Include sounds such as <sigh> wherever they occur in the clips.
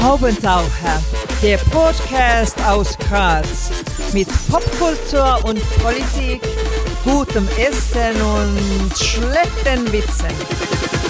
Haubentaucher, der Podcast aus Graz mit Popkultur und Politik, gutem Essen und schlechten Witzen.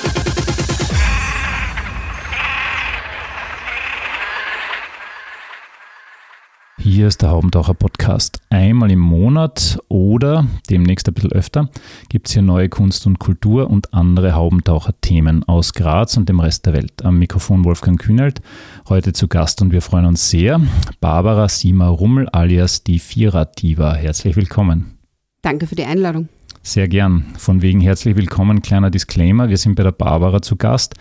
Hier ist der Haubentaucher Podcast. Einmal im Monat oder demnächst ein bisschen öfter gibt es hier neue Kunst und Kultur und andere Haubentaucher-Themen aus Graz und dem Rest der Welt. Am Mikrofon Wolfgang Kühnelt, heute zu Gast und wir freuen uns sehr. Barbara Sima Rummel alias die Vierer-Diva. Herzlich willkommen. Danke für die Einladung. Sehr gern. Von wegen herzlich willkommen. Kleiner Disclaimer. Wir sind bei der Barbara zu Gast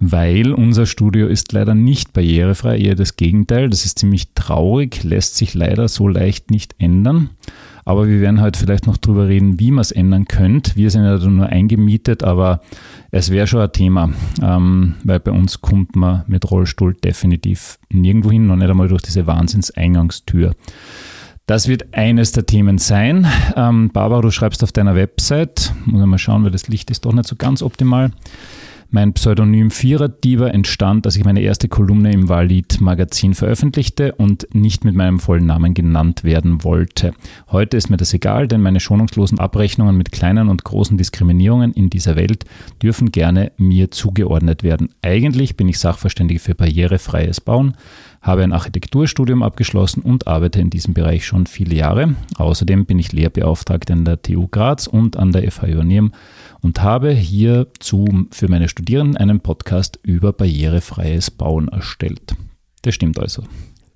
weil unser Studio ist leider nicht barrierefrei, eher das Gegenteil. Das ist ziemlich traurig, lässt sich leider so leicht nicht ändern. Aber wir werden heute vielleicht noch darüber reden, wie man es ändern könnte. Wir sind ja nur eingemietet, aber es wäre schon ein Thema, ähm, weil bei uns kommt man mit Rollstuhl definitiv nirgendwo hin, noch nicht einmal durch diese Wahnsinnseingangstür. Das wird eines der Themen sein. Ähm, Barbara, du schreibst auf deiner Website, muss mal schauen, weil das Licht ist doch nicht so ganz optimal. Mein Pseudonym Vierer-Diva entstand, als ich meine erste Kolumne im Valid-Magazin veröffentlichte und nicht mit meinem vollen Namen genannt werden wollte. Heute ist mir das egal, denn meine schonungslosen Abrechnungen mit kleinen und großen Diskriminierungen in dieser Welt dürfen gerne mir zugeordnet werden. Eigentlich bin ich Sachverständige für barrierefreies Bauen, habe ein Architekturstudium abgeschlossen und arbeite in diesem Bereich schon viele Jahre. Außerdem bin ich Lehrbeauftragter an der TU Graz und an der FH Joanneum und habe hierzu für meine Studierenden einen Podcast über barrierefreies Bauen erstellt. Das stimmt also.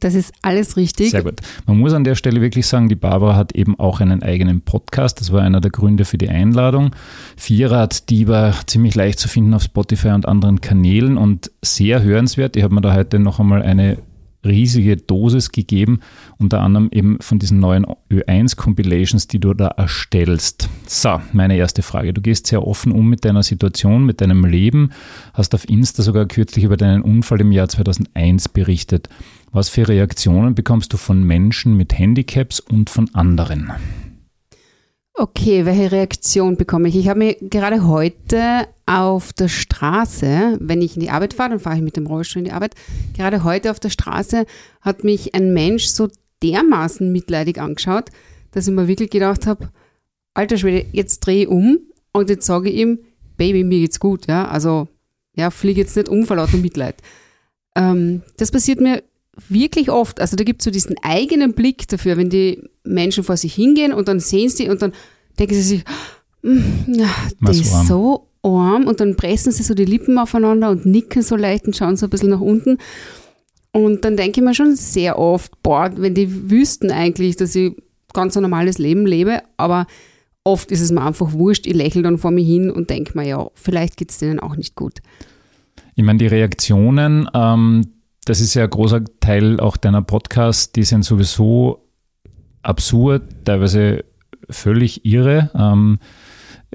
Das ist alles richtig. Sehr gut. Man muss an der Stelle wirklich sagen, die Barbara hat eben auch einen eigenen Podcast. Das war einer der Gründe für die Einladung. Vierrad, die war ziemlich leicht zu finden auf Spotify und anderen Kanälen und sehr hörenswert. Ich habe mir da heute noch einmal eine riesige Dosis gegeben, unter anderem eben von diesen neuen Ö1-Compilations, die du da erstellst. So, meine erste Frage. Du gehst sehr offen um mit deiner Situation, mit deinem Leben, hast auf Insta sogar kürzlich über deinen Unfall im Jahr 2001 berichtet. Was für Reaktionen bekommst du von Menschen mit Handicaps und von anderen? Okay, welche Reaktion bekomme ich? Ich habe mir gerade heute auf der Straße, wenn ich in die Arbeit fahre, dann fahre ich mit dem Rollstuhl in die Arbeit. Gerade heute auf der Straße hat mich ein Mensch so dermaßen mitleidig angeschaut, dass ich mir wirklich gedacht habe, alter Schwede, jetzt dreh um und jetzt sage ich ihm, Baby, mir geht's gut, ja, also, ja, fliege jetzt nicht um vor lauter Mitleid. Ähm, das passiert mir wirklich oft, also da gibt es so diesen eigenen Blick dafür, wenn die Menschen vor sich hingehen und dann sehen sie und dann denken sie sich, mm, das ist so arm und dann pressen sie so die Lippen aufeinander und nicken so leicht und schauen so ein bisschen nach unten. Und dann denke ich mir schon sehr oft, boah, wenn die wüssten eigentlich, dass ich ganz ein normales Leben lebe, aber oft ist es mir einfach wurscht, ich lächle dann vor mir hin und denke mir, ja, vielleicht geht es denen auch nicht gut. Ich meine, die Reaktionen, ähm, das ist ja ein großer Teil auch deiner Podcasts, die sind sowieso absurd, teilweise völlig irre. Ähm,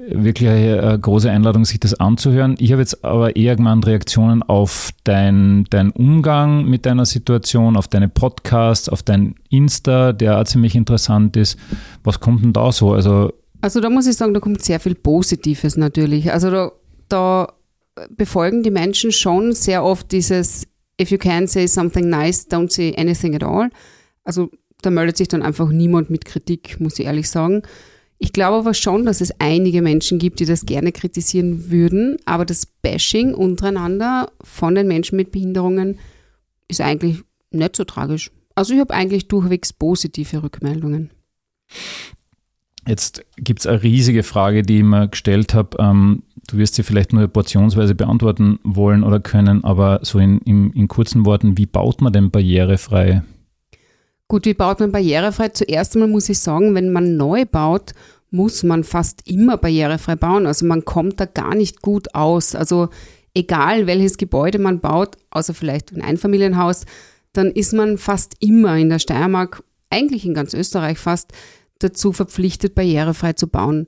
wirklich eine große Einladung, sich das anzuhören. Ich habe jetzt aber eher gemeint Reaktionen auf deinen dein Umgang mit deiner Situation, auf deine Podcasts, auf dein Insta, der auch ziemlich interessant ist. Was kommt denn da so? Also, also da muss ich sagen, da kommt sehr viel Positives natürlich. Also da, da befolgen die Menschen schon sehr oft dieses if you can say something nice, don't say anything at all. Also da meldet sich dann einfach niemand mit Kritik, muss ich ehrlich sagen. Ich glaube aber schon, dass es einige Menschen gibt, die das gerne kritisieren würden, aber das Bashing untereinander von den Menschen mit Behinderungen ist eigentlich nicht so tragisch. Also ich habe eigentlich durchwegs positive Rückmeldungen. Jetzt gibt es eine riesige Frage, die ich mir gestellt habe. Ähm, du wirst sie vielleicht nur portionsweise beantworten wollen oder können, aber so in, in, in kurzen Worten, wie baut man denn barrierefrei? Gut, wie baut man barrierefrei? Zuerst einmal muss ich sagen, wenn man neu baut, muss man fast immer barrierefrei bauen. Also man kommt da gar nicht gut aus. Also egal welches Gebäude man baut, außer vielleicht ein Einfamilienhaus, dann ist man fast immer in der Steiermark, eigentlich in ganz Österreich fast, dazu verpflichtet, barrierefrei zu bauen.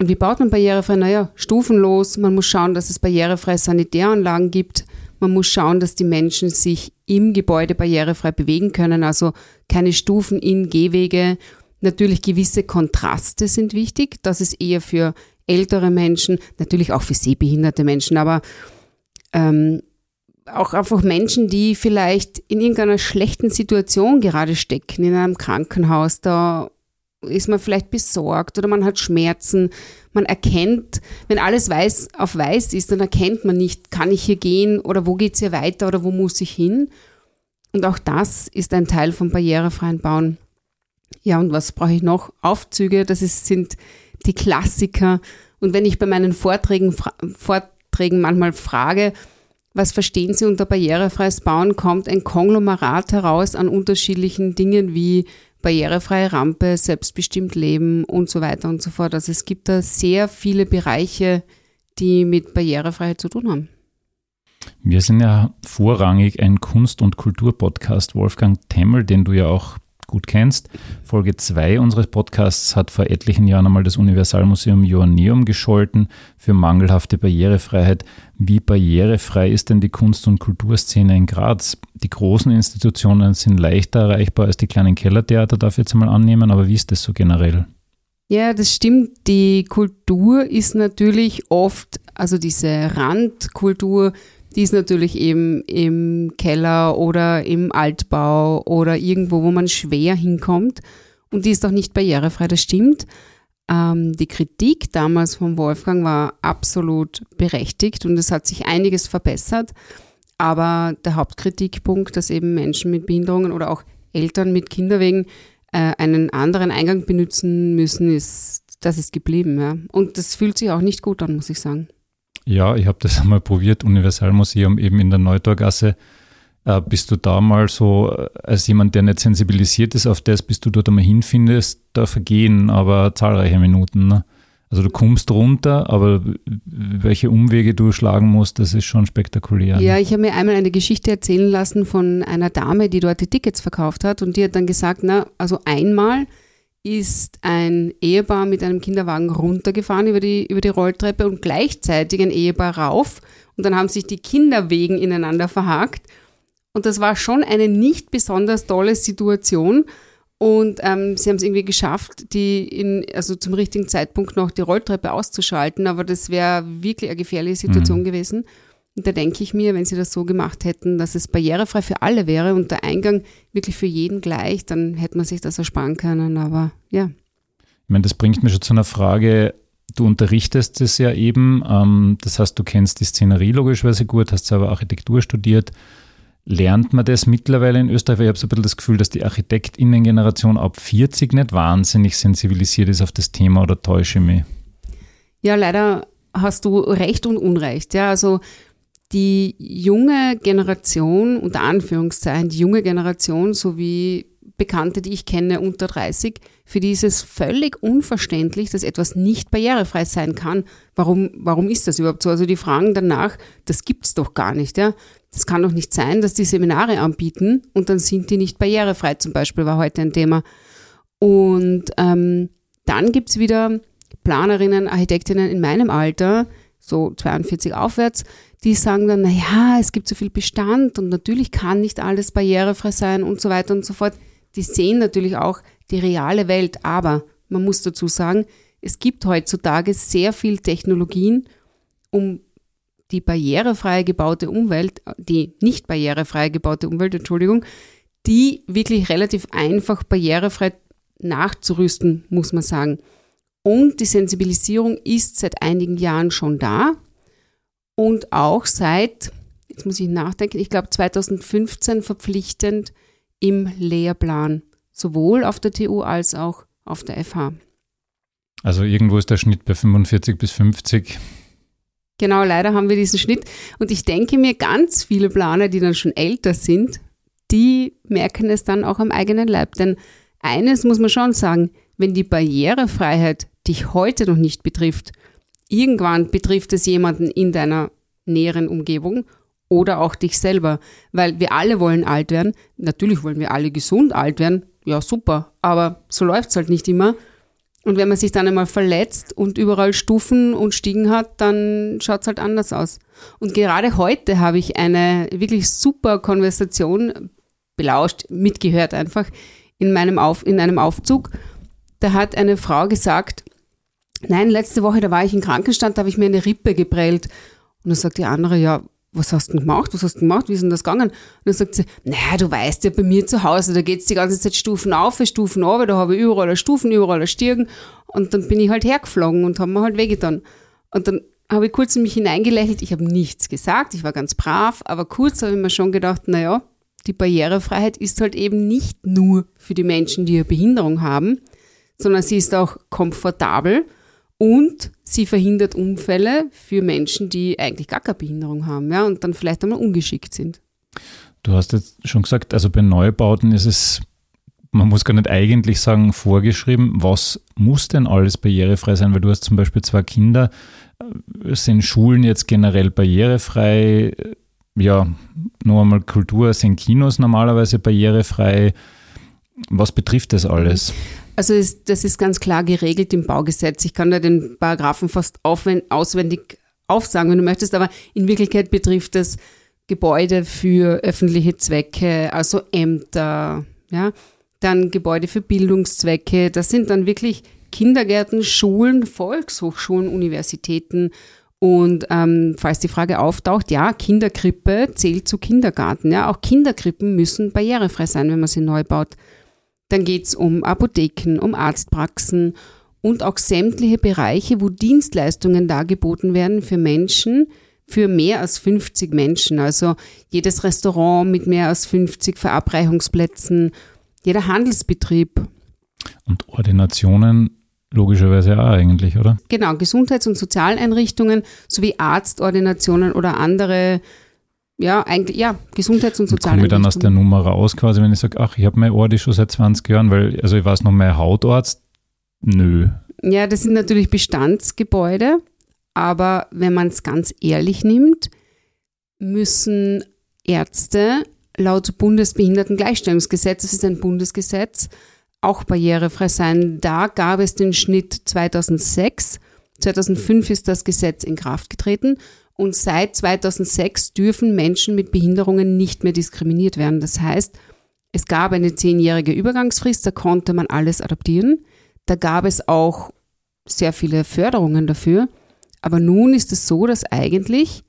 Und wie baut man barrierefrei? Naja, stufenlos. Man muss schauen, dass es barrierefreie Sanitäranlagen gibt. Man muss schauen, dass die Menschen sich im Gebäude barrierefrei bewegen können, also keine Stufen in Gehwege. Natürlich gewisse Kontraste sind wichtig. Das ist eher für ältere Menschen, natürlich auch für sehbehinderte Menschen, aber Ähm, auch einfach Menschen, die vielleicht in irgendeiner schlechten Situation gerade stecken, in einem Krankenhaus, da ist man vielleicht besorgt oder man hat Schmerzen. Man erkennt, wenn alles weiß auf weiß ist, dann erkennt man nicht, kann ich hier gehen oder wo geht es hier weiter oder wo muss ich hin. Und auch das ist ein Teil vom barrierefreien Bauen. Ja, und was brauche ich noch? Aufzüge, das ist, sind die Klassiker. Und wenn ich bei meinen Vorträgen, Vorträgen manchmal frage, was verstehen Sie unter barrierefreies Bauen, kommt ein Konglomerat heraus an unterschiedlichen Dingen wie barrierefreie Rampe, selbstbestimmt leben und so weiter und so fort. Also es gibt da sehr viele Bereiche, die mit Barrierefreiheit zu tun haben. Wir sind ja vorrangig ein Kunst- und Kulturpodcast. Wolfgang Temmel, den du ja auch gut kennst. Folge 2 unseres Podcasts hat vor etlichen Jahren einmal das Universalmuseum Joanneum gescholten für mangelhafte Barrierefreiheit. Wie barrierefrei ist denn die Kunst- und Kulturszene in Graz? Die großen Institutionen sind leichter erreichbar als die kleinen Kellertheater, darf ich jetzt einmal annehmen, aber wie ist das so generell? Ja, das stimmt. Die Kultur ist natürlich oft, also diese Randkultur, die ist natürlich eben im Keller oder im Altbau oder irgendwo, wo man schwer hinkommt. Und die ist auch nicht barrierefrei, das stimmt. Ähm, die Kritik damals von Wolfgang war absolut berechtigt und es hat sich einiges verbessert. Aber der Hauptkritikpunkt, dass eben Menschen mit Behinderungen oder auch Eltern mit Kinderwegen äh, einen anderen Eingang benutzen müssen, ist, das ist geblieben. Ja. Und das fühlt sich auch nicht gut an, muss ich sagen. Ja, ich habe das <laughs> einmal probiert, Universalmuseum eben in der Neutorgasse. Äh, bist du da mal so, äh, als jemand, der nicht sensibilisiert ist auf das, bis du dort einmal hinfindest, da vergehen aber zahlreiche Minuten. Ne? Also du kommst runter, aber welche Umwege du schlagen musst, das ist schon spektakulär. Ja, ich habe mir einmal eine Geschichte erzählen lassen von einer Dame, die dort die Tickets verkauft hat und die hat dann gesagt, na, also einmal ist ein Ehepaar mit einem Kinderwagen runtergefahren über die, über die Rolltreppe und gleichzeitig ein Ehepaar rauf. Und dann haben sich die Kinderwegen ineinander verhakt. Und das war schon eine nicht besonders tolle Situation. Und ähm, sie haben es irgendwie geschafft, die in, also zum richtigen Zeitpunkt noch die Rolltreppe auszuschalten. Aber das wäre wirklich eine gefährliche Situation mhm. gewesen. Und da denke ich mir, wenn sie das so gemacht hätten, dass es barrierefrei für alle wäre und der Eingang wirklich für jeden gleich, dann hätte man sich das ersparen können. Aber ja. Ich meine, das bringt mich schon zu einer Frage. Du unterrichtest es ja eben. Ähm, das heißt, du kennst die Szenerie logischerweise gut, hast selber Architektur studiert. Lernt man das mittlerweile in Österreich? Ich habe so ein bisschen das Gefühl, dass die ArchitektInnen-Generation ab 40 nicht wahnsinnig sensibilisiert ist auf das Thema oder täusche ich mich? Ja, leider hast du recht und unrecht. Ja, also die junge Generation, unter Anführungszeichen, die junge Generation sowie Bekannte, die ich kenne, unter 30, für die ist es völlig unverständlich, dass etwas nicht barrierefrei sein kann. Warum, warum ist das überhaupt so? Also die fragen danach, das gibt's doch gar nicht, ja. Das kann doch nicht sein, dass die Seminare anbieten und dann sind die nicht barrierefrei, zum Beispiel, war heute ein Thema. Und ähm, dann gibt's wieder Planerinnen, Architektinnen in meinem Alter, so 42 aufwärts, die sagen dann, na ja, es gibt so viel Bestand und natürlich kann nicht alles barrierefrei sein und so weiter und so fort. Die sehen natürlich auch die reale Welt, aber man muss dazu sagen, es gibt heutzutage sehr viel Technologien, um die barrierefrei gebaute Umwelt, die nicht barrierefrei gebaute Umwelt, Entschuldigung, die wirklich relativ einfach barrierefrei nachzurüsten, muss man sagen. Und die Sensibilisierung ist seit einigen Jahren schon da und auch seit, jetzt muss ich nachdenken, ich glaube 2015 verpflichtend im Lehrplan, sowohl auf der TU als auch auf der FH. Also irgendwo ist der Schnitt bei 45 bis 50. Genau, leider haben wir diesen Schnitt. Und ich denke mir, ganz viele Planer, die dann schon älter sind, die merken es dann auch am eigenen Leib. Denn eines muss man schon sagen, wenn die Barrierefreiheit dich heute noch nicht betrifft, Irgendwann betrifft es jemanden in deiner näheren Umgebung oder auch dich selber, weil wir alle wollen alt werden. Natürlich wollen wir alle gesund alt werden. Ja, super. Aber so läuft es halt nicht immer. Und wenn man sich dann einmal verletzt und überall Stufen und Stiegen hat, dann schaut es halt anders aus. Und gerade heute habe ich eine wirklich super Konversation belauscht, mitgehört einfach in meinem Auf, in einem Aufzug. Da hat eine Frau gesagt, Nein, letzte Woche, da war ich im Krankenstand, da habe ich mir eine Rippe geprellt. Und dann sagt die andere, ja, was hast du gemacht? Was hast du gemacht? Wie ist denn das gegangen? Und dann sagt sie, naja, du weißt ja, bei mir zu Hause, da geht's die ganze Zeit Stufen auf, Stufen runter, da habe ich überall Stufen, überall Stirn. Und dann bin ich halt hergeflogen und habe mir halt wehgetan. Und dann habe ich kurz in mich hineingelächelt. Ich habe nichts gesagt, ich war ganz brav, aber kurz habe ich mir schon gedacht, naja, die Barrierefreiheit ist halt eben nicht nur für die Menschen, die eine Behinderung haben, sondern sie ist auch komfortabel und sie verhindert Unfälle für Menschen, die eigentlich gar keine Behinderung haben ja, und dann vielleicht einmal ungeschickt sind. Du hast jetzt schon gesagt, also bei Neubauten ist es, man muss gar nicht eigentlich sagen, vorgeschrieben, was muss denn alles barrierefrei sein, weil du hast zum Beispiel zwei Kinder, sind Schulen jetzt generell barrierefrei? Ja, nur einmal Kultur, sind Kinos normalerweise barrierefrei? Was betrifft das alles? Also ist, das ist ganz klar geregelt im Baugesetz. Ich kann da den Paragraphen fast auswendig aufsagen, wenn du möchtest, aber in Wirklichkeit betrifft das Gebäude für öffentliche Zwecke, also Ämter, ja, dann Gebäude für Bildungszwecke. Das sind dann wirklich Kindergärten, Schulen, Volkshochschulen, Universitäten. Und ähm, falls die Frage auftaucht, ja, Kinderkrippe zählt zu Kindergarten. Ja, auch Kinderkrippen müssen barrierefrei sein, wenn man sie neu baut. Dann geht's um Apotheken, um Arztpraxen und auch sämtliche Bereiche, wo Dienstleistungen dargeboten werden für Menschen, für mehr als 50 Menschen. Also jedes Restaurant mit mehr als 50 Verabreichungsplätzen, jeder Handelsbetrieb. Und Ordinationen logischerweise auch eigentlich, oder? Genau, Gesundheits- und Sozialeinrichtungen sowie Arztordinationen oder andere ja, eigentlich, ja, Gesundheits- und Sozialeinrichtungen. Komme ich dann aus der Nummer raus, quasi, wenn ich sage, ach, ich habe mein Ordi schon seit 20 Jahren, weil, also ich weiß noch, mein Hautarzt, nö. Ja, das sind natürlich Bestandsgebäude, aber wenn man es ganz ehrlich nimmt, müssen Ärzte laut Bundesbehindertengleichstellungsgesetz, das ist ein Bundesgesetz, auch barrierefrei sein. Da gab es den Schnitt 2006. 2005 ist das Gesetz in Kraft getreten und seit 2006 dürfen Menschen mit Behinderungen nicht mehr diskriminiert werden. Das heißt, es gab eine zehnjährige Übergangsfrist, da konnte man alles adaptieren. Da gab es auch sehr viele Förderungen dafür. Aber nun ist es so, dass eigentlich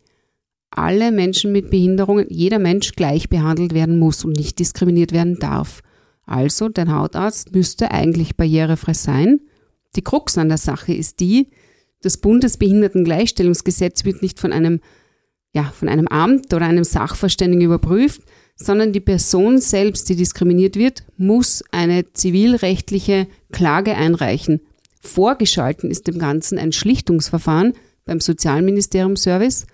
alle Menschen mit Behinderungen, jeder Mensch gleich behandelt werden muss und nicht diskriminiert werden darf. Also, dein Hautarzt müsste eigentlich barrierefrei sein. Die Krux an der Sache ist die, das Bundesbehindertengleichstellungsgesetz wird nicht von einem, ja, von einem Amt oder einem Sachverständigen überprüft, sondern die Person selbst, die diskriminiert wird, muss eine zivilrechtliche Klage einreichen. Vorgeschalten ist dem Ganzen ein Schlichtungsverfahren beim Sozialministerium Service.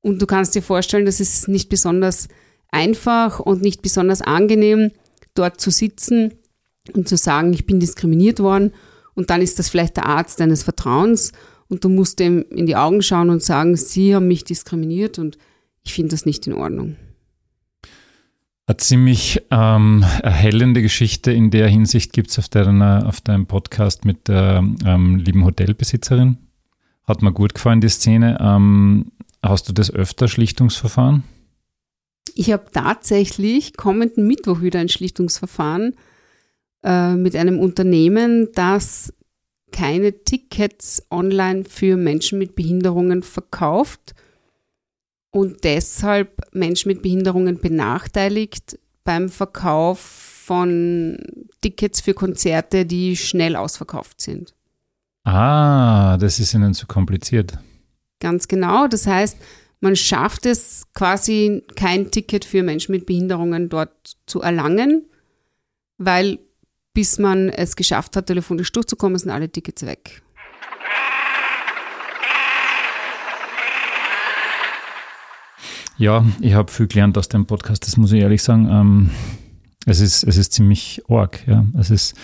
Und du kannst dir vorstellen, das ist nicht besonders einfach und nicht besonders angenehm, dort zu sitzen und zu sagen, ich bin diskriminiert worden und dann ist das vielleicht der Arzt deines Vertrauens und du musst ihm in die Augen schauen und sagen, sie haben mich diskriminiert und ich finde das nicht in Ordnung. Eine ziemlich ähm, erhellende Geschichte in der Hinsicht gibt es auf, auf deinem Podcast mit der ähm, lieben Hotelbesitzerin. Hat mir gut gefallen, die Szene. Ähm, hast du das öfter, Schlichtungsverfahren? Ich habe tatsächlich kommenden Mittwoch wieder ein Schlichtungsverfahren äh, mit einem Unternehmen, das keine Tickets online für Menschen mit Behinderungen verkauft und deshalb Menschen mit Behinderungen benachteiligt beim Verkauf von Tickets für Konzerte, die schnell ausverkauft sind. Ah, das ist ihnen zu kompliziert. Ganz genau. Das heißt, man schafft es quasi kein Ticket für Menschen mit Behinderungen dort zu erlangen, weil bis man es geschafft hat, telefonisch durchzukommen, sind alle Tickets weg. Ja, ich habe viel gelernt aus dem Podcast, das muss ich ehrlich sagen. Ähm, es, ist, es ist ziemlich arg. Ja. Es ist,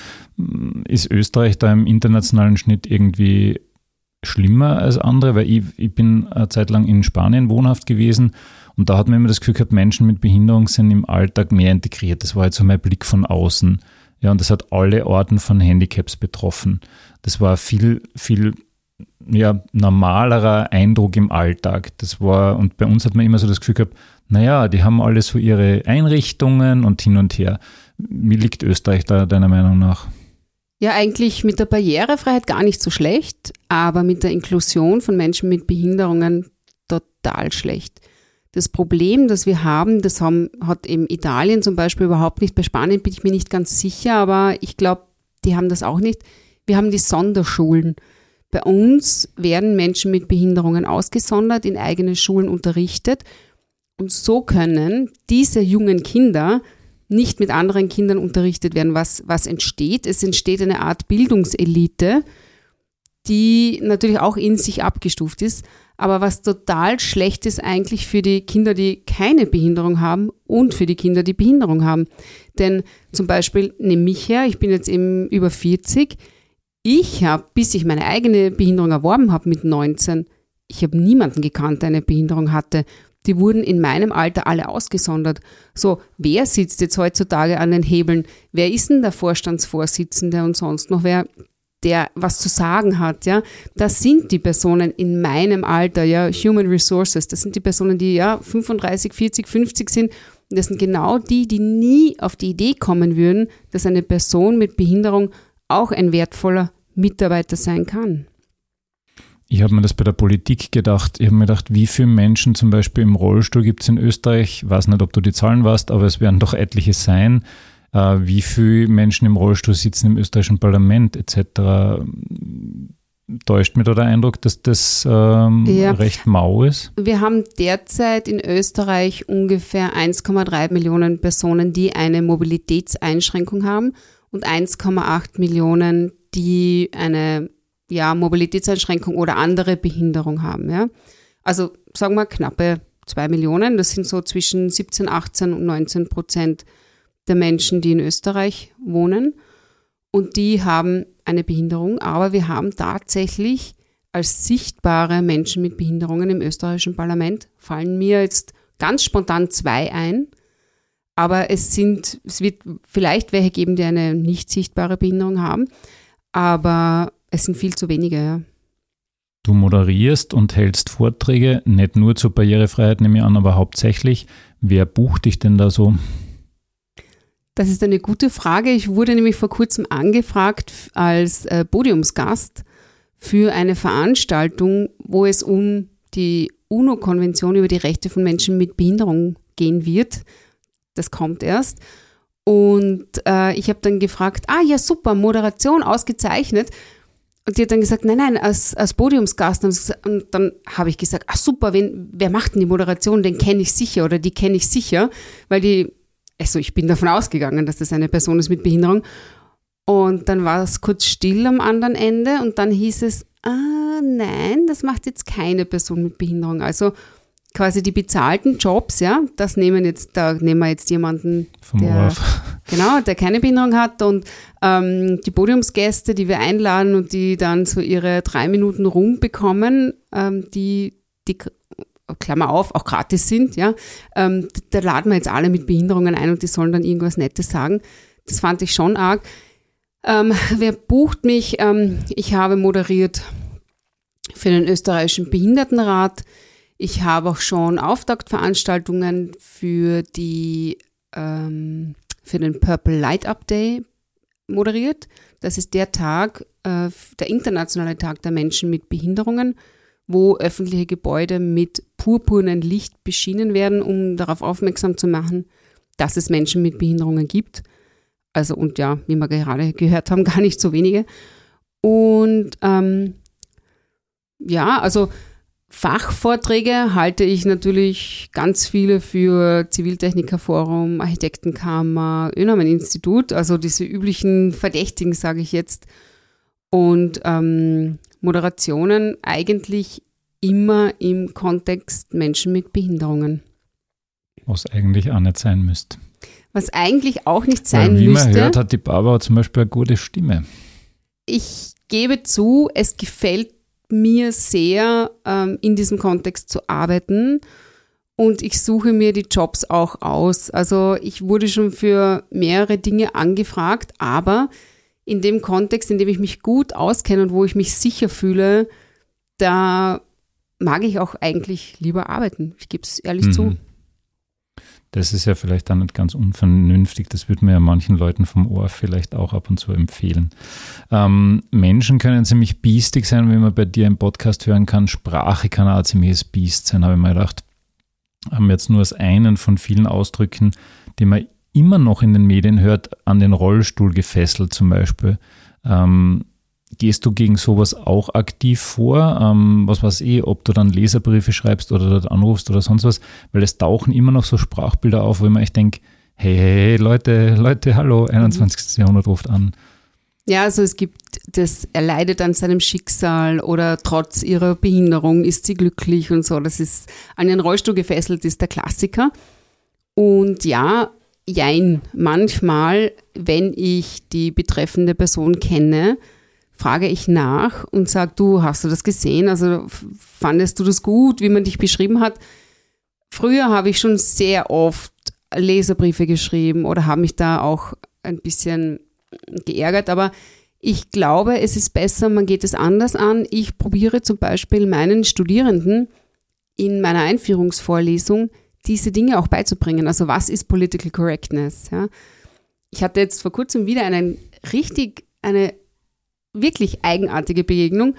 ist Österreich da im internationalen Schnitt irgendwie schlimmer als andere, weil ich, ich bin eine Zeit lang in Spanien wohnhaft gewesen und da hat man immer das Gefühl gehabt, Menschen mit Behinderung sind im Alltag mehr integriert. Das war jetzt so mein Blick von außen. Ja, und das hat alle Orten von Handicaps betroffen. Das war viel, viel ja, normalerer Eindruck im Alltag. Das war, und bei uns hat man immer so das Gefühl gehabt, naja, die haben alle so ihre Einrichtungen und hin und her. Wie liegt Österreich da deiner Meinung nach? Ja, eigentlich mit der Barrierefreiheit gar nicht so schlecht, aber mit der Inklusion von Menschen mit Behinderungen total schlecht. Das Problem, das wir haben, das haben, hat eben Italien zum Beispiel überhaupt nicht. Bei Spanien bin ich mir nicht ganz sicher, aber ich glaube, die haben das auch nicht. Wir haben die Sonderschulen. Bei uns werden Menschen mit Behinderungen ausgesondert, in eigenen Schulen unterrichtet. Und so können diese jungen Kinder nicht mit anderen Kindern unterrichtet werden. Was, was entsteht? Es entsteht eine Art Bildungselite, die natürlich auch in sich abgestuft ist, aber was total schlecht ist eigentlich für die Kinder, die keine Behinderung haben und für die Kinder, die Behinderung haben. Denn zum Beispiel, nehme mich her, ich bin jetzt eben über 40, ich habe, bis ich meine eigene Behinderung erworben habe mit 19, ich habe niemanden gekannt, der eine Behinderung hatte. Die wurden in meinem Alter alle ausgesondert. So, wer sitzt jetzt heutzutage an den Hebeln? Wer ist denn der Vorstandsvorsitzende und sonst noch wer? Der was zu sagen hat, ja, das sind die Personen in meinem Alter, ja, Human Resources, das sind die Personen, die ja 35, 40, 50 sind. Und das sind genau die, die nie auf die Idee kommen würden, dass eine Person mit Behinderung auch ein wertvoller Mitarbeiter sein kann. Ich habe mir das bei der Politik gedacht. Ich habe mir gedacht, wie viele Menschen zum Beispiel im Rollstuhl gibt es in Österreich? Ich weiß nicht, ob du die Zahlen weißt, aber es werden doch etliche sein wie viele Menschen im Rollstuhl sitzen im österreichischen Parlament etc. Täuscht mir da der Eindruck, dass das ähm, ja. recht mau ist? Wir haben derzeit in Österreich ungefähr 1,3 Millionen Personen, die eine Mobilitätseinschränkung haben und 1,8 Millionen, die eine ja, Mobilitätseinschränkung oder andere Behinderung haben. Ja? Also sagen wir knappe 2 Millionen, das sind so zwischen 17, 18 und 19 Prozent der Menschen, die in Österreich wohnen. Und die haben eine Behinderung, aber wir haben tatsächlich als sichtbare Menschen mit Behinderungen im österreichischen Parlament, fallen mir jetzt ganz spontan zwei ein. Aber es sind, es wird vielleicht welche geben, die eine nicht sichtbare Behinderung haben, aber es sind viel zu wenige, ja. Du moderierst und hältst Vorträge, nicht nur zur Barrierefreiheit, nehme ich an, aber hauptsächlich. Wer bucht dich denn da so? Das ist eine gute Frage. Ich wurde nämlich vor kurzem angefragt als äh, Podiumsgast für eine Veranstaltung, wo es um die UNO-Konvention über die Rechte von Menschen mit Behinderung gehen wird. Das kommt erst. Und äh, ich habe dann gefragt, ah ja, super, Moderation ausgezeichnet. Und die hat dann gesagt, nein, nein, als, als Podiumsgast. Und dann habe ich gesagt, ah super, wen, wer macht denn die Moderation? Den kenne ich sicher oder die kenne ich sicher, weil die also ich bin davon ausgegangen, dass das eine Person ist mit Behinderung. Und dann war es kurz still am anderen Ende und dann hieß es, ah nein, das macht jetzt keine Person mit Behinderung. Also quasi die bezahlten Jobs, ja, das nehmen jetzt, da nehmen wir jetzt jemanden, Vom der, <laughs> genau, der keine Behinderung hat und ähm, die Podiumsgäste, die wir einladen und die dann so ihre drei Minuten Ruhm bekommen, ähm, die, die Klammer auf, auch gratis sind, ja, ähm, da laden wir jetzt alle mit Behinderungen ein und die sollen dann irgendwas Nettes sagen. Das fand ich schon arg. Ähm, wer bucht mich? Ähm, ich habe moderiert für den österreichischen Behindertenrat. Ich habe auch schon Auftaktveranstaltungen für die ähm, für den Purple Light Up Day moderiert. Das ist der Tag, äh, der internationale Tag der Menschen mit Behinderungen wo öffentliche Gebäude mit purpurnem Licht beschienen werden, um darauf aufmerksam zu machen, dass es Menschen mit Behinderungen gibt. Also und ja, wie wir gerade gehört haben, <laughs> gar nicht so wenige. Und ähm, ja, also Fachvorträge halte ich natürlich ganz viele für Ziviltechnikerforum, Architektenkammer, Önamen-Institut, also diese üblichen Verdächtigen, sage ich jetzt. Und ähm, Moderationen eigentlich immer im Kontext Menschen mit Behinderungen. Was eigentlich auch nicht sein müsste. Was eigentlich auch nicht sein Weil, wie müsste. Wie man hört, hat die Barbara zum Beispiel eine gute Stimme. Ich gebe zu, es gefällt mir sehr, ähm, in diesem Kontext zu arbeiten. Und ich suche mir die Jobs auch aus. Also ich wurde schon für mehrere Dinge angefragt, aber in dem Kontext, in dem ich mich gut auskenne und wo ich mich sicher fühle, da mag ich auch eigentlich lieber arbeiten. Ich gebe es ehrlich mhm. zu. Das ist ja vielleicht dann nicht ganz unvernünftig. Das würde mir ja manchen Leuten vom Ohr vielleicht auch ab und zu empfehlen. Ähm, Menschen können ziemlich biestig sein, wie man bei dir im Podcast hören kann. Sprache kann auch ziemliches Biest sein, habe ich mir gedacht. haben wir jetzt nur als einen von vielen Ausdrücken, die man immer noch in den Medien hört, an den Rollstuhl gefesselt zum Beispiel. Ähm, gehst du gegen sowas auch aktiv vor? Ähm, was weiß ich, ob du dann Leserbriefe schreibst oder dort anrufst oder sonst was? Weil es tauchen immer noch so Sprachbilder auf, wo ich mir echt denke, hey, hey, hey, Leute, Leute, hallo, 21. Mhm. Jahrhundert ruft an. Ja, also es gibt das, er leidet an seinem Schicksal oder trotz ihrer Behinderung ist sie glücklich und so. Das ist an den Rollstuhl gefesselt, ist der Klassiker. Und ja, jein, manchmal, wenn ich die betreffende Person kenne, frage ich nach und sage, du, hast du das gesehen? Also fandest du das gut, wie man dich beschrieben hat? Früher habe ich schon sehr oft Leserbriefe geschrieben oder habe mich da auch ein bisschen geärgert, aber ich glaube, es ist besser, man geht es anders an. Ich probiere zum Beispiel meinen Studierenden in meiner Einführungsvorlesung diese Dinge auch beizubringen. Also was ist Political Correctness? Ja? Ich hatte jetzt vor kurzem wieder einen richtig, eine wirklich eigenartige Begegnung,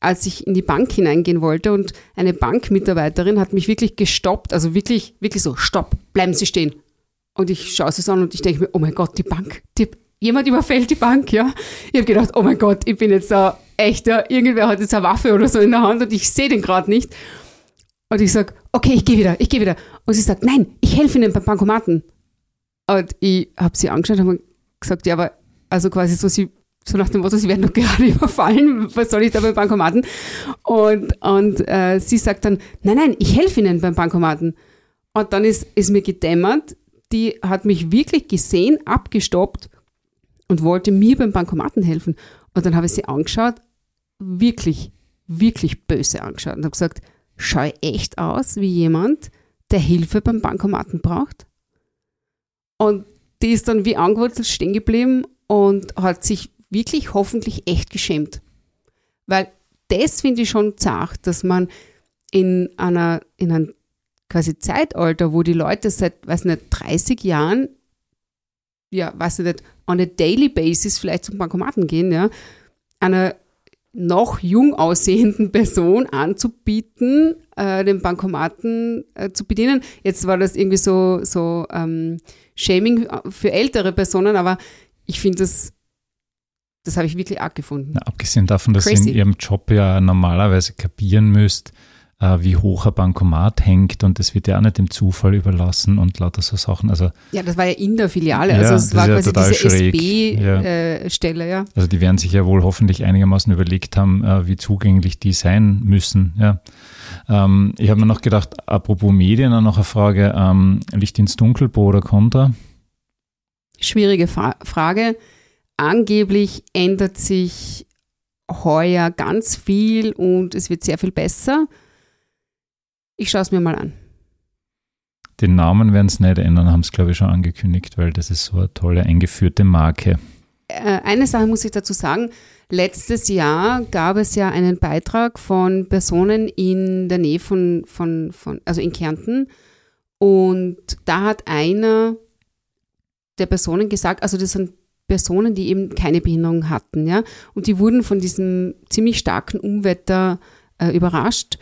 als ich in die Bank hineingehen wollte und eine Bankmitarbeiterin hat mich wirklich gestoppt, also wirklich, wirklich so, stopp, bleiben Sie stehen. Und ich schaue es an und ich denke mir, oh mein Gott, die Bank, die, jemand überfällt die Bank, ja. Ich habe gedacht, oh mein Gott, ich bin jetzt da echt, ja, irgendwer hat jetzt eine Waffe oder so in der Hand und ich sehe den gerade nicht. Und ich sage, okay, ich gehe wieder, ich gehe wieder. Und sie sagt, nein, ich helfe Ihnen beim Bankomaten. Und ich habe sie angeschaut und gesagt, ja, aber also quasi so, sie so nach dem Motto, sie werden doch gerade <laughs> überfallen, was soll ich da beim Bankomaten? Und, und äh, sie sagt dann, nein, nein, ich helfe Ihnen beim Bankomaten. Und dann ist, ist mir gedämmert, die hat mich wirklich gesehen, abgestoppt und wollte mir beim Bankomaten helfen. Und dann habe ich sie angeschaut, wirklich, wirklich böse angeschaut und habe gesagt, schau echt aus wie jemand, der Hilfe beim Bankomaten braucht. Und die ist dann wie angewurzelt stehen geblieben und hat sich wirklich hoffentlich echt geschämt. Weil das finde ich schon zart, dass man in einer, in einem quasi Zeitalter, wo die Leute seit, weiß nicht, 30 Jahren, ja, weiß nicht, on a daily basis vielleicht zum Bankomaten gehen, ja, einer noch jung aussehenden Person anzubieten, äh, den Bankomaten äh, zu bedienen. Jetzt war das irgendwie so, so ähm, Shaming für ältere Personen, aber ich finde das das habe ich wirklich arg gefunden. Ja, abgesehen davon, dass Crazy. ihr in ihrem Job ja normalerweise kapieren müsst, wie hoch ein Bankomat hängt und das wird ja auch nicht dem Zufall überlassen und lauter so Sachen. Also, ja, das war ja in der Filiale, ja, also es war ja quasi diese SB-Stelle, ja. Äh, ja. Also die werden sich ja wohl hoffentlich einigermaßen überlegt haben, äh, wie zugänglich die sein müssen, ja. Ähm, ich habe mir noch gedacht, apropos Medien, noch eine Frage, ähm, Licht ins Dunkel, Pro oder Contra? Schwierige Fra Frage. Angeblich ändert sich heuer ganz viel und es wird sehr viel besser. Ich schaue es mir mal an. Den Namen werden es nicht ändern, haben es glaube ich schon angekündigt, weil das ist so eine tolle eingeführte Marke. Äh, eine Sache muss ich dazu sagen. Letztes Jahr gab es ja einen Beitrag von Personen in der Nähe von, von, von also in Kärnten. Und da hat einer der Personen gesagt, also das sind Personen, die eben keine Behinderung hatten, ja. Und die wurden von diesem ziemlich starken Unwetter äh, überrascht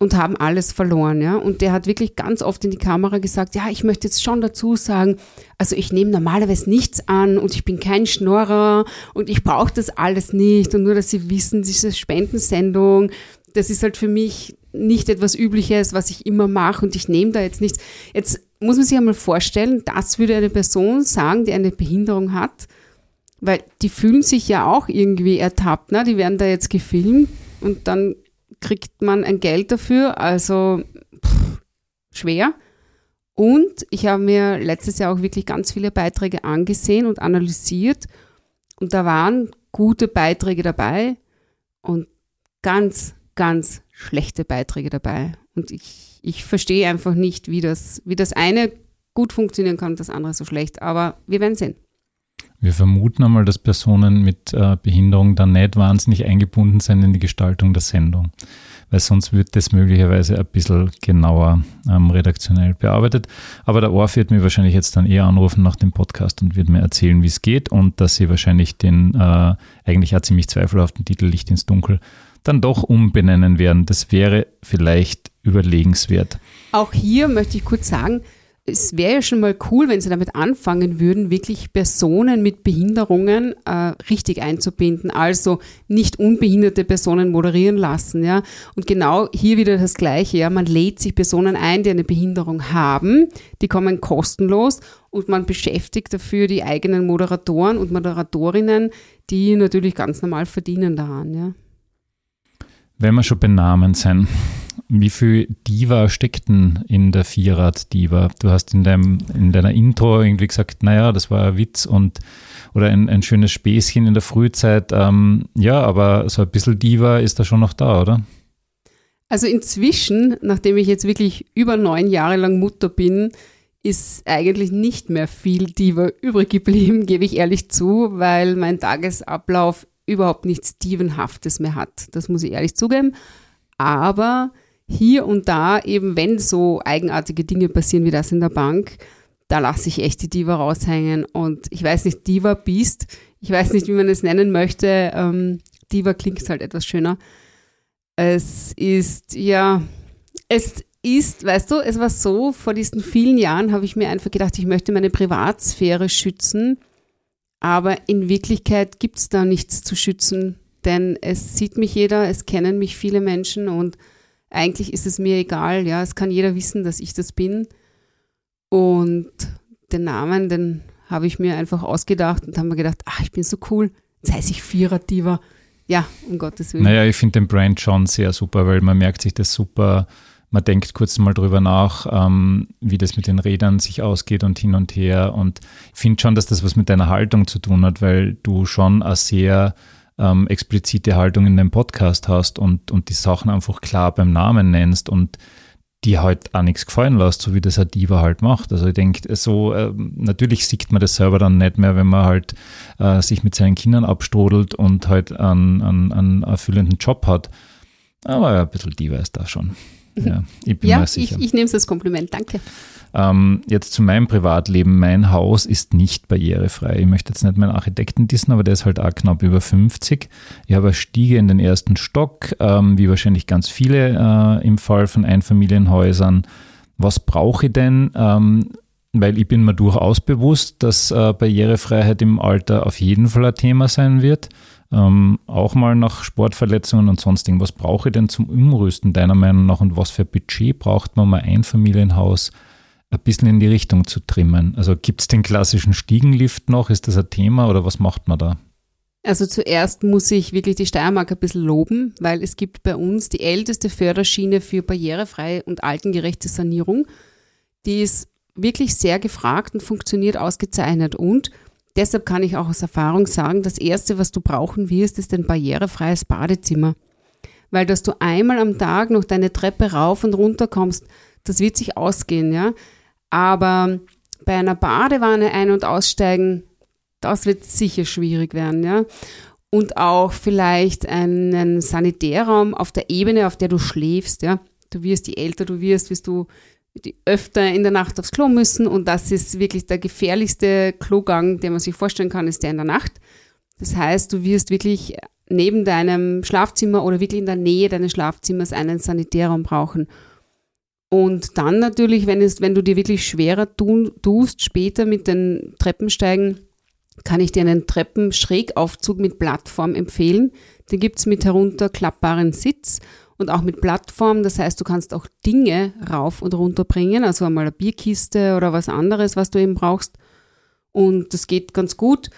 und haben alles verloren, ja. Und der hat wirklich ganz oft in die Kamera gesagt, ja, ich möchte jetzt schon dazu sagen, also ich nehme normalerweise nichts an und ich bin kein Schnorrer und ich brauche das alles nicht und nur, dass Sie wissen, diese Spendensendung, das ist halt für mich nicht etwas Übliches, was ich immer mache und ich nehme da jetzt nichts. Jetzt muss man sich einmal vorstellen, das würde eine Person sagen, die eine Behinderung hat, weil die fühlen sich ja auch irgendwie ertappt, ne? Die werden da jetzt gefilmt und dann kriegt man ein Geld dafür, also pff, schwer. Und ich habe mir letztes Jahr auch wirklich ganz viele Beiträge angesehen und analysiert und da waren gute Beiträge dabei und ganz, ganz schlechte Beiträge dabei. Und ich, ich verstehe einfach nicht, wie das, wie das eine gut funktionieren kann und das andere so schlecht. Aber wir werden sehen. Wir vermuten einmal, dass Personen mit äh, Behinderung dann nicht wahnsinnig eingebunden sind in die Gestaltung der Sendung, weil sonst wird das möglicherweise ein bisschen genauer ähm, redaktionell bearbeitet. Aber der Orf wird mir wahrscheinlich jetzt dann eher anrufen nach dem Podcast und wird mir erzählen, wie es geht und dass sie wahrscheinlich den äh, eigentlich auch ziemlich zweifelhaften Titel Licht ins Dunkel dann doch umbenennen werden. Das wäre vielleicht überlegenswert. Auch hier möchte ich kurz sagen, es wäre ja schon mal cool, wenn sie damit anfangen würden, wirklich Personen mit Behinderungen äh, richtig einzubinden, also nicht unbehinderte Personen moderieren lassen, ja. Und genau hier wieder das Gleiche, ja. Man lädt sich Personen ein, die eine Behinderung haben, die kommen kostenlos und man beschäftigt dafür die eigenen Moderatoren und Moderatorinnen, die natürlich ganz normal verdienen daran, ja. Wenn wir schon benamen sind, wie viel Diva steckt denn in der Vierrad-Diva? Du hast in, deinem, in deiner Intro irgendwie gesagt, naja, das war ein Witz und oder ein, ein schönes Späßchen in der Frühzeit. Ähm, ja, aber so ein bisschen Diva ist da schon noch da, oder? Also inzwischen, nachdem ich jetzt wirklich über neun Jahre lang Mutter bin, ist eigentlich nicht mehr viel Diva übrig geblieben, gebe ich ehrlich zu, weil mein Tagesablauf überhaupt nichts Divenhaftes mehr hat. Das muss ich ehrlich zugeben. Aber hier und da, eben wenn so eigenartige Dinge passieren wie das in der Bank, da lasse ich echt die Diva raushängen. Und ich weiß nicht, Diva Beast, ich weiß nicht, wie man es nennen möchte. Ähm, Diva klingt halt etwas schöner. Es ist, ja, es ist, weißt du, es war so, vor diesen vielen Jahren habe ich mir einfach gedacht, ich möchte meine Privatsphäre schützen. Aber in Wirklichkeit gibt es da nichts zu schützen, denn es sieht mich jeder, es kennen mich viele Menschen und eigentlich ist es mir egal, ja, es kann jeder wissen, dass ich das bin. Und den Namen, den habe ich mir einfach ausgedacht und habe mir gedacht, ach, ich bin so cool, jetzt heiße ich Vierer-Diva. Ja, um Gottes Willen. Naja, ich finde den Brand schon sehr super, weil man merkt sich das super. Man denkt kurz mal drüber nach, ähm, wie das mit den Rädern sich ausgeht und hin und her. Und ich finde schon, dass das was mit deiner Haltung zu tun hat, weil du schon eine sehr ähm, explizite Haltung in deinem Podcast hast und, und die Sachen einfach klar beim Namen nennst und die halt auch nichts gefallen lässt, so wie das ein Diva halt macht. Also ich denke, so äh, natürlich sieht man das selber dann nicht mehr, wenn man halt äh, sich mit seinen Kindern abstrodelt und halt einen, einen, einen erfüllenden Job hat. Aber ja, ein bisschen Diva ist da schon. Ja, ich bin ja, mir sicher. Ich, ich nehme es als Kompliment, danke. Ähm, jetzt zu meinem Privatleben. Mein Haus ist nicht barrierefrei. Ich möchte jetzt nicht meinen Architekten dissen, aber der ist halt auch knapp über 50. Ich habe eine Stiege in den ersten Stock, ähm, wie wahrscheinlich ganz viele äh, im Fall von Einfamilienhäusern. Was brauche ich denn? Ähm, weil ich bin mir durchaus bewusst, dass äh, Barrierefreiheit im Alter auf jeden Fall ein Thema sein wird. Ähm, auch mal nach Sportverletzungen und sonst irgendwas brauche ich denn zum Umrüsten deiner Meinung nach und was für Budget braucht man, um ein Einfamilienhaus ein bisschen in die Richtung zu trimmen? Also gibt es den klassischen Stiegenlift noch? Ist das ein Thema oder was macht man da? Also zuerst muss ich wirklich die Steiermark ein bisschen loben, weil es gibt bei uns die älteste Förderschiene für barrierefreie und altengerechte Sanierung. Die ist wirklich sehr gefragt und funktioniert ausgezeichnet. Und deshalb kann ich auch aus Erfahrung sagen, das Erste, was du brauchen wirst, ist ein barrierefreies Badezimmer. Weil dass du einmal am Tag noch deine Treppe rauf und runter kommst, das wird sich ausgehen, ja. Aber bei einer Badewanne ein- und aussteigen, das wird sicher schwierig werden, ja. Und auch vielleicht einen Sanitärraum auf der Ebene, auf der du schläfst, ja. Du wirst, je älter du wirst, wirst du öfter in der Nacht aufs Klo müssen und das ist wirklich der gefährlichste Klogang, den man sich vorstellen kann, ist der in der Nacht. Das heißt, du wirst wirklich neben deinem Schlafzimmer oder wirklich in der Nähe deines Schlafzimmers einen Sanitärraum brauchen. Und dann natürlich, wenn, es, wenn du dir wirklich schwerer tun, tust, später mit den Treppensteigen, kann ich dir einen Treppenschrägaufzug mit Plattform empfehlen. Den gibt es mit herunterklappbaren Sitz und auch mit Plattform. Das heißt, du kannst auch Dinge rauf und runter bringen, also einmal eine Bierkiste oder was anderes, was du eben brauchst. Und das geht ganz gut.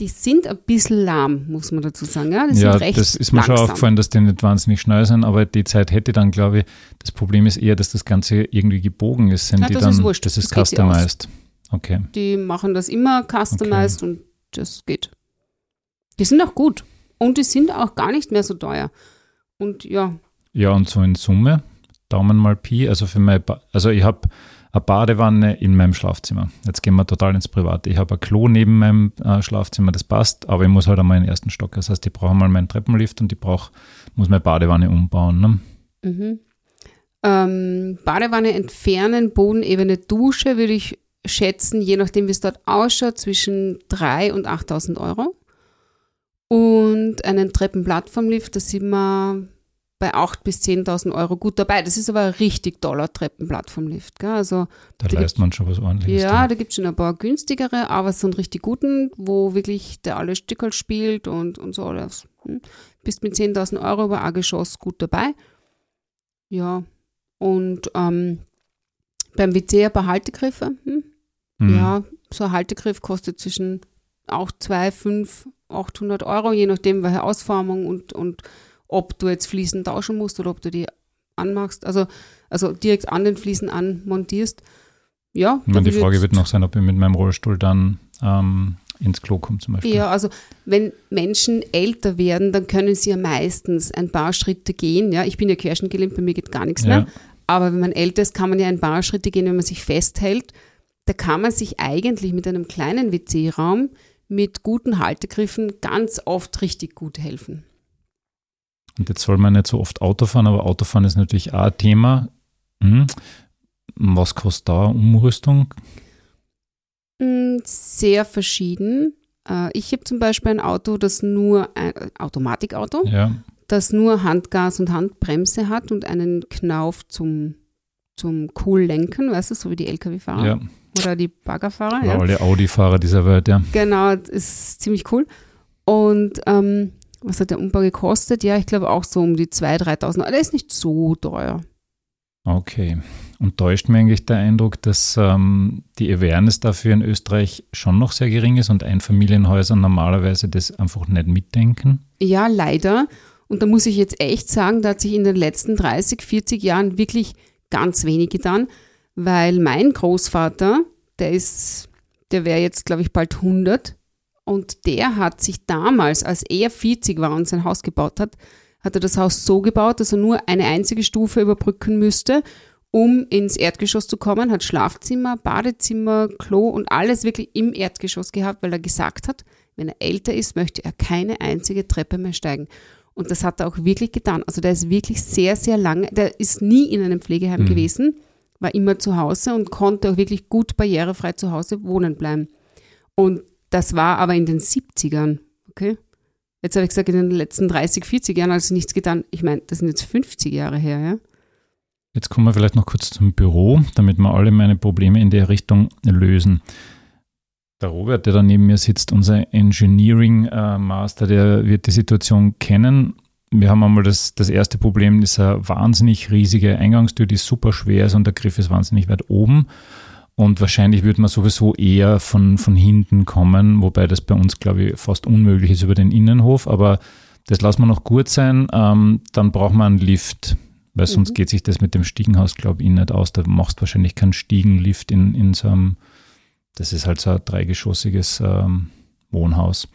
Die sind ein bisschen lahm, muss man dazu sagen. Ja, die ja das ist mir langsam. schon aufgefallen, dass die nicht wahnsinnig schnell sind, aber die Zeit hätte dann, glaube ich, das Problem ist eher, dass das Ganze irgendwie gebogen ist. Sind ja, die das dann, ist wurscht. Das ist das customized. Okay. Die machen das immer customized okay. und das geht. Die sind auch gut und die sind auch gar nicht mehr so teuer. Und ja. Ja, und so in Summe, Daumen mal Pi, also für mein, also ich habe eine Badewanne in meinem Schlafzimmer. Jetzt gehen wir total ins Private. Ich habe ein Klo neben meinem äh, Schlafzimmer, das passt, aber ich muss halt einmal in den ersten Stock. Das heißt, ich brauche mal meinen Treppenlift und ich brauche, muss meine Badewanne umbauen. Ne? Mhm. Ähm, Badewanne entfernen, Bodenebene Dusche würde ich schätzen, je nachdem wie es dort ausschaut, zwischen 3.000 und 8.000 Euro. Und einen Treppenplattformlift, da sind wir bei 8.000 bis 10.000 Euro gut dabei. Das ist aber ein richtig toller Treppenblatt vom Lift. Gell? Also, Da leistet man schon was ordentliches. ja, da. da gibt es schon ein paar günstigere, aber so einen richtig guten, wo wirklich der alle Stückel spielt und, und so alles. Hm. Bist mit 10.000 Euro über ein Geschoss gut dabei. Ja, und ähm, beim WC ein paar Haltegriffe. Hm. Mhm. Ja, so ein Haltegriff kostet zwischen auch 2, 5, 800 Euro, je nachdem, welche Ausformung und, und ob du jetzt Fliesen tauschen musst oder ob du die anmachst, also, also direkt an den Fliesen anmontierst. Ja, Ich meine, die Frage wird noch sein, ob ich mit meinem Rollstuhl dann ähm, ins Klo komme zum Beispiel. Ja, also wenn Menschen älter werden, dann können sie ja meistens ein paar Schritte gehen. Ja, ich bin ja querschnittgelähmt, bei mir geht gar nichts Ja. mehr. Aber wenn man älter ist, kann man ja ein paar Schritte gehen, wenn man sich festhält. Da kann man sich eigentlich mit einem kleinen WC-Raum mit guten Haltegriffen ganz oft richtig gut helfen. Und jetzt soll man nicht so oft Auto fahren, aber Autofahren ist natürlich auch ein Thema. Hm. Was kostet da Umrüstung? Mm, Sehr verschieden. Äh, Ich habe zum Beispiel ein Auto, das nur ein Automatikauto, Ja, das nur Handgas und Handbremse hat und einen Knauf zum, zum cool lenken, weißt du, so wie die Lkw-Fahrer ja. oder die Baggerfahrer. Oder Ja. alle Audi-Fahrer dieser Welt, ja. Genau, das ist ziemlich cool. Und ähm, was hat der Umbau gekostet? Ja, ich glaube auch so um die 2.000, 3.000 Euro. Der ist nicht so teuer. Okay. Und täuscht mir eigentlich der Eindruck, dass ähm, die Awareness dafür in Österreich schon noch sehr gering ist und Einfamilienhäuser normalerweise das einfach nicht mitdenken? Ja, leider. Und da muss ich jetzt echt sagen, da hat sich in den letzten 30, 40 Jahren wirklich ganz wenig getan, weil mein Großvater, der ist, der wäre jetzt, glaube ich, bald 100 und der hat sich damals, als er 40 war und sein Haus gebaut hat, hat er das Haus so gebaut, dass er nur eine einzige Stufe überbrücken müsste, um ins Erdgeschoss zu kommen, hat Schlafzimmer, Badezimmer, Klo und alles wirklich im Erdgeschoss gehabt, weil er gesagt hat, wenn er älter ist, möchte er keine einzige Treppe mehr steigen. Und das hat er auch wirklich getan. Also der ist wirklich sehr, sehr lange, der ist nie in einem Pflegeheim Mhm. gewesen, war immer zu Hause und konnte auch wirklich gut barrierefrei zu Hause wohnen bleiben. Und das war aber in den 70ern, okay? Jetzt habe ich gesagt, in den letzten 30, 40 Jahren hat sich nichts getan. Ich meine, das sind jetzt 50 Jahre her, ja? Jetzt kommen wir vielleicht noch kurz zum Büro, damit wir alle meine Probleme in der Richtung lösen. Der Robert, der da neben mir sitzt, unser Engineering äh, Master, der wird die Situation kennen. Wir haben einmal das, das erste Problem, ist eine wahnsinnig riesige Eingangstür, die super schwer ist und der Griff ist wahnsinnig weit oben. Und wahrscheinlich würde man sowieso eher von, von hinten kommen, wobei das bei uns, glaube ich, fast unmöglich ist über den Innenhof. Aber das lassen wir noch gut sein. Ähm, dann braucht man einen Lift, weil sonst Mhm. geht sich das mit dem Stiegenhaus, glaube ich, nicht aus. Da machst du wahrscheinlich keinen Stiegenlift in, in so einem, das ist halt so ein dreigeschossiges ähm, Wohnhaus.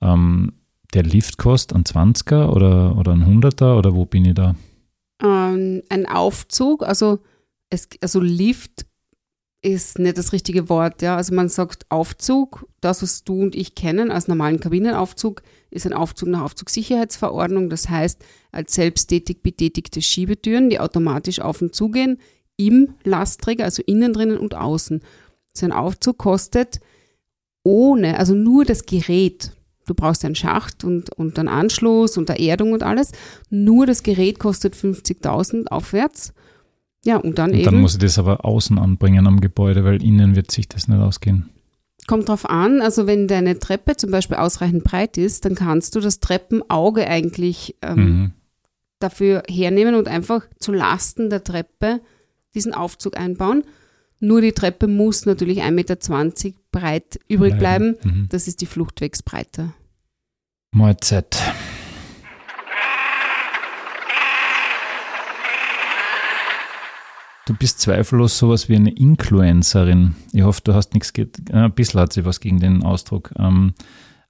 Ähm, der Lift kostet ein 20er oder, oder ein 100er oder wo bin ich da? Ähm, ein Aufzug, also, es, also Lift ist nicht das richtige Wort, ja. Also man sagt Aufzug, das, was du und ich kennen als normalen Kabinenaufzug, ist ein Aufzug nach Aufzugssicherheitsverordnung. Das heißt, als selbsttätig betätigte Schiebetüren, die automatisch auf und zugehen, im Lastträger, also innen drinnen und außen. So ein Aufzug kostet ohne, also nur das Gerät. Du brauchst einen Schacht und, und einen Anschluss und eine Erdung und alles. Nur das Gerät kostet 50.000 aufwärts. Ja, und dann Und eben. dann muss ich das aber außen anbringen am Gebäude, weil innen wird sich das nicht ausgehen. Kommt drauf an, also wenn deine Treppe zum Beispiel ausreichend breit ist, dann kannst du das Treppenauge eigentlich ähm, Mhm. dafür hernehmen und einfach zu Lasten der Treppe diesen Aufzug einbauen. Nur die Treppe muss natürlich 1,20 Meter breit übrig bleiben. Mhm. Das ist die Fluchtwegsbreite. Mahlzeit. Du bist zweifellos sowas wie eine Influencerin. Ich hoffe, du hast nichts, äh, ein bisschen hat sie was gegen den Ausdruck. Ähm,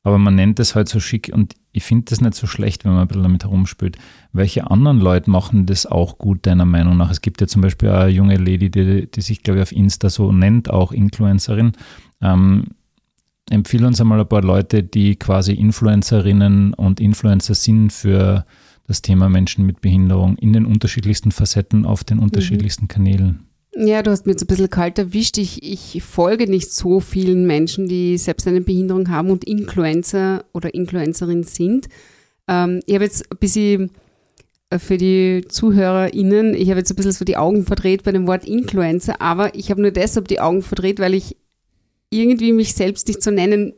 aber man nennt es halt so schick und ich finde das nicht so schlecht, wenn man ein bisschen damit herumspielt. Welche anderen Leute machen das auch gut, deiner Meinung nach? Es gibt ja zum Beispiel eine junge Lady, die, die sich, glaube ich, auf Insta so nennt, auch Influencerin. Ähm, empfehle uns einmal ein paar Leute, die quasi Influencerinnen und Influencer sind für das Thema Menschen mit Behinderung in den unterschiedlichsten Facetten auf den unterschiedlichsten Kanälen. Ja, du hast mir jetzt ein bisschen kalt erwischt. Ich, ich folge nicht so vielen Menschen, die selbst eine Behinderung haben und Influencer oder Influencerin sind. Ähm, ich habe jetzt ein bisschen äh, für die ZuhörerInnen, ich habe jetzt ein bisschen so die Augen verdreht bei dem Wort Influencer, aber ich habe nur deshalb die Augen verdreht, weil ich irgendwie mich selbst nicht so nennen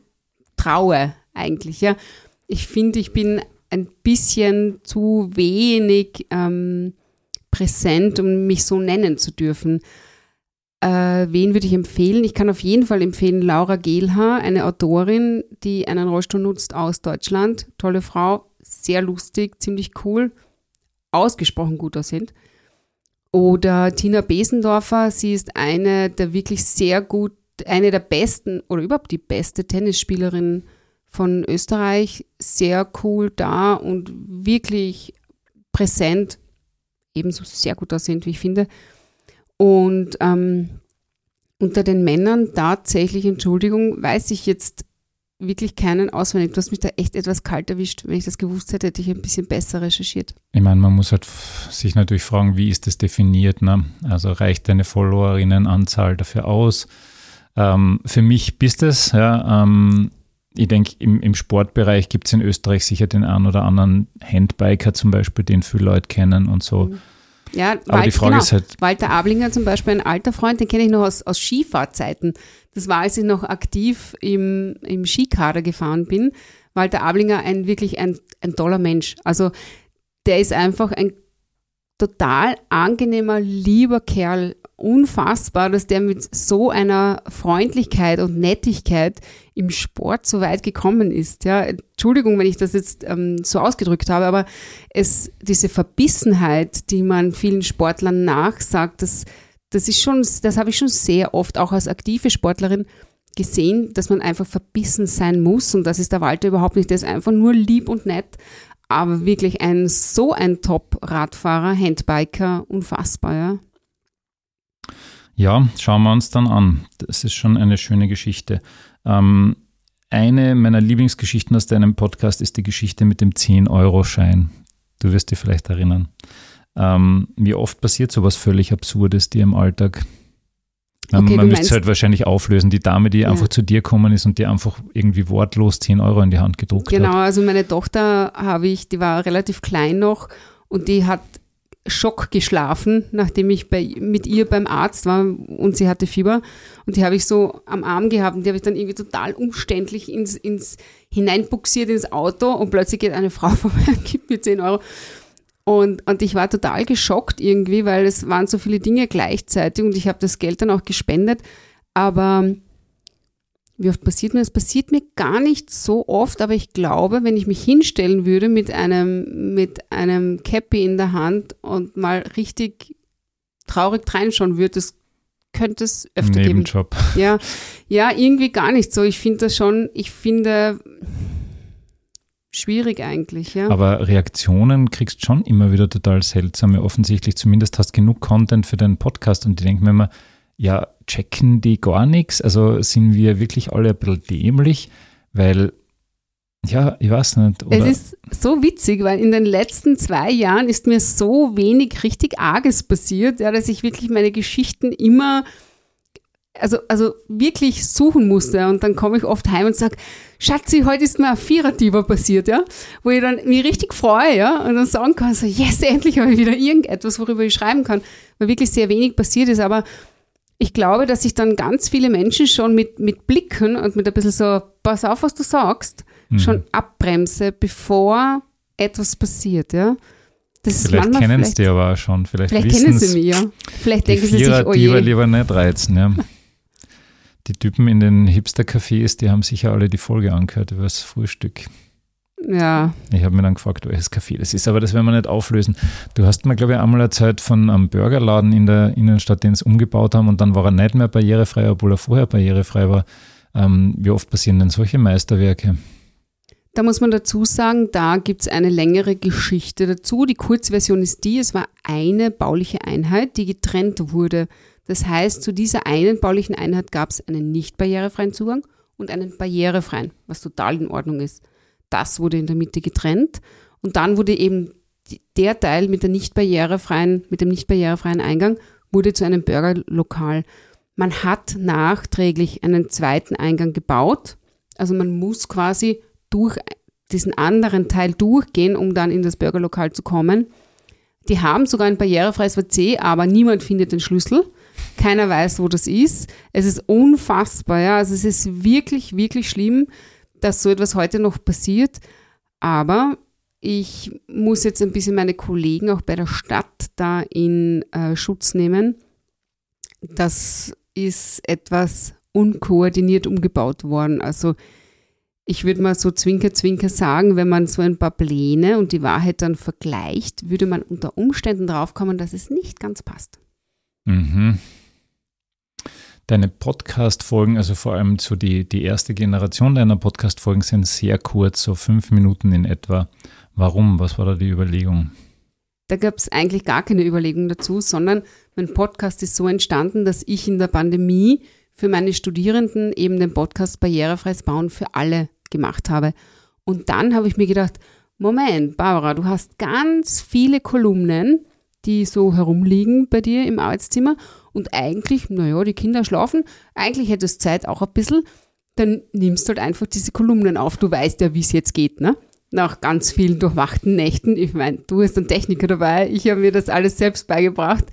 traue, eigentlich, ja. Ich finde, ich bin ein bisschen zu wenig ähm, präsent, um mich so nennen zu dürfen. Äh, wen würde ich empfehlen? Ich kann auf jeden Fall empfehlen Laura Gehlhaar, eine Autorin, die einen Rollstuhl nutzt aus Deutschland. Tolle Frau, sehr lustig, ziemlich cool, ausgesprochen gut aussehend. Oder Tina Besendorfer, sie ist eine der wirklich sehr gut, eine der besten oder überhaupt die beste Tennisspielerin von Österreich. Sehr cool da und wirklich präsent, ebenso sehr gut aussehend, wie ich finde. Und ähm, unter den Männern tatsächlich, Entschuldigung, weiß ich jetzt wirklich keinen auswendig. Du hast mich da echt etwas kalt erwischt. Wenn ich das gewusst hätte, hätte ich ein bisschen besser recherchiert. Ich meine, man muss halt sich natürlich fragen, wie ist das definiert? Ne? Also reicht deine Followerinnenanzahl dafür aus? Ähm, für mich bist es, ja. Ähm, ich denke, im, im Sportbereich gibt es in Österreich sicher den einen oder anderen Handbiker zum Beispiel, den viele Leute kennen und so. Mhm. Ja, Aber Walter, die Frage genau, ist halt. Walter Ablinger zum Beispiel, ein alter Freund, den kenne ich noch aus, aus Skifahrzeiten. Das war, als ich noch aktiv im, im Skikader gefahren bin. Walter Ablinger ein wirklich ein, ein toller Mensch. Also der ist einfach ein total angenehmer, lieber Kerl. Unfassbar, dass der mit so einer Freundlichkeit und Nettigkeit im Sport so weit gekommen ist. Ja, Entschuldigung, wenn ich das jetzt ähm, so ausgedrückt habe, aber es, diese Verbissenheit, die man vielen Sportlern nachsagt, das, das ist schon, das habe ich schon sehr oft auch als aktive Sportlerin gesehen, dass man einfach verbissen sein muss und das ist der Walter überhaupt nicht. Der ist einfach nur lieb und nett, aber wirklich ein so ein Top-Radfahrer, Handbiker, unfassbar, ja. Ja, schauen wir uns dann an. Das ist schon eine schöne Geschichte. Ähm, eine meiner Lieblingsgeschichten aus deinem Podcast ist die Geschichte mit dem 10-Euro-Schein. Du wirst dich vielleicht erinnern. Ähm, wie oft passiert sowas völlig Absurdes dir im Alltag? Okay, man müsste es halt wahrscheinlich auflösen. Die Dame, die ja. einfach zu dir gekommen ist und dir einfach irgendwie wortlos 10 Euro in die Hand gedruckt genau, hat. Genau, also meine Tochter habe ich, die war relativ klein noch und die hat Schock geschlafen, nachdem ich bei, mit ihr beim Arzt war und sie hatte Fieber. Und die habe ich so am Arm gehabt und die habe ich dann irgendwie total umständlich ins, ins hineinbuxiert ins Auto und plötzlich geht eine Frau <laughs> vorbei und gibt mir 10 Euro. Und, und ich war total geschockt irgendwie, weil es waren so viele Dinge gleichzeitig und ich habe das Geld dann auch gespendet. Aber wie oft passiert mir das? Passiert mir gar nicht so oft, aber ich glaube, wenn ich mich hinstellen würde mit einem, mit einem Cappy in der Hand und mal richtig traurig reinschauen würde, das könnte es öfter Nebenjob. geben. <laughs> Ja, ja, irgendwie gar nicht so. Ich finde das schon, ich finde schwierig eigentlich, ja. Aber Reaktionen kriegst schon immer wieder total seltsame, offensichtlich. Zumindest hast genug Content für deinen Podcast und die denken mir immer, ja, checken die gar nichts? Also sind wir wirklich alle ein bisschen dämlich? Weil, ja, ich weiß nicht. Oder? Es ist so witzig, weil in den letzten zwei Jahren ist mir so wenig richtig Arges passiert, ja, dass ich wirklich meine Geschichten immer also, also wirklich suchen musste. Und dann komme ich oft heim und sage, Schatzi, heute ist mir ein Vierertiber passiert, ja, wo ich dann mich richtig freue, ja, und dann sagen kann, so, yes, endlich habe ich wieder irgendetwas, worüber ich schreiben kann, weil wirklich sehr wenig passiert ist, aber ich glaube, dass ich dann ganz viele Menschen schon mit, mit Blicken und mit ein bisschen so, pass auf, was du sagst, mhm. schon abbremse, bevor etwas passiert, ja. Das vielleicht kennen es die aber auch schon. Vielleicht, vielleicht kennen sie mich, ja. Vielleicht denken sie sich, oh je. Die lieber nicht reizen, ja. die Typen in den Hipster-Cafés, die haben sicher alle die Folge angehört über das Frühstück. Ja. Ich habe mir dann gefragt, welches Café das ist, aber das werden wir nicht auflösen. Du hast mir, glaube ich, einmal erzählt von einem Burgerladen in der Innenstadt, den sie umgebaut haben und dann war er nicht mehr barrierefrei, obwohl er vorher barrierefrei war. Ähm, wie oft passieren denn solche Meisterwerke? Da muss man dazu sagen, da gibt es eine längere Geschichte dazu. Die Kurzversion ist die, es war eine bauliche Einheit, die getrennt wurde. Das heißt, zu dieser einen baulichen Einheit gab es einen nicht barrierefreien Zugang und einen barrierefreien, was total in Ordnung ist. Das wurde in der Mitte getrennt und dann wurde eben der Teil mit der nicht barrierefreien, mit dem nicht barrierefreien Eingang wurde zu einem Burgerlokal. Man hat nachträglich einen zweiten Eingang gebaut. Also man muss quasi durch diesen anderen Teil durchgehen, um dann in das Burgerlokal zu kommen. Die haben sogar ein barrierefreies WC, aber niemand findet den Schlüssel. Keiner weiß, wo das ist. Es ist unfassbar, ja. Also es ist wirklich, wirklich schlimm, dass so etwas heute noch passiert. Aber ich muss jetzt ein bisschen meine Kollegen auch bei der Stadt da in äh, Schutz nehmen. Das ist etwas unkoordiniert umgebaut worden. Also ich würde mal so zwinker, zwinker sagen, wenn man so ein paar Pläne und die Wahrheit dann vergleicht, würde man unter Umständen draufkommen, dass es nicht ganz passt. Mhm. Deine Podcast-Folgen, also vor allem so die, die erste Generation deiner Podcast-Folgen sind sehr kurz, so fünf Minuten in etwa. Warum? Was war da die Überlegung? Da gab es eigentlich gar keine Überlegung dazu, sondern mein Podcast ist so entstanden, dass ich in der Pandemie für meine Studierenden eben den Podcast Barrierefreies Bauen für alle gemacht habe. Und dann habe ich mir gedacht, Moment, Barbara, du hast ganz viele Kolumnen, die so herumliegen bei dir im Arbeitszimmer und eigentlich, naja, die Kinder schlafen, eigentlich hättest du Zeit auch ein bisschen, dann nimmst du halt einfach diese Kolumnen auf. Du weißt ja, wie es jetzt geht, ne? Nach ganz vielen durchwachten Nächten. Ich meine, du hast einen Techniker dabei, ich habe mir das alles selbst beigebracht.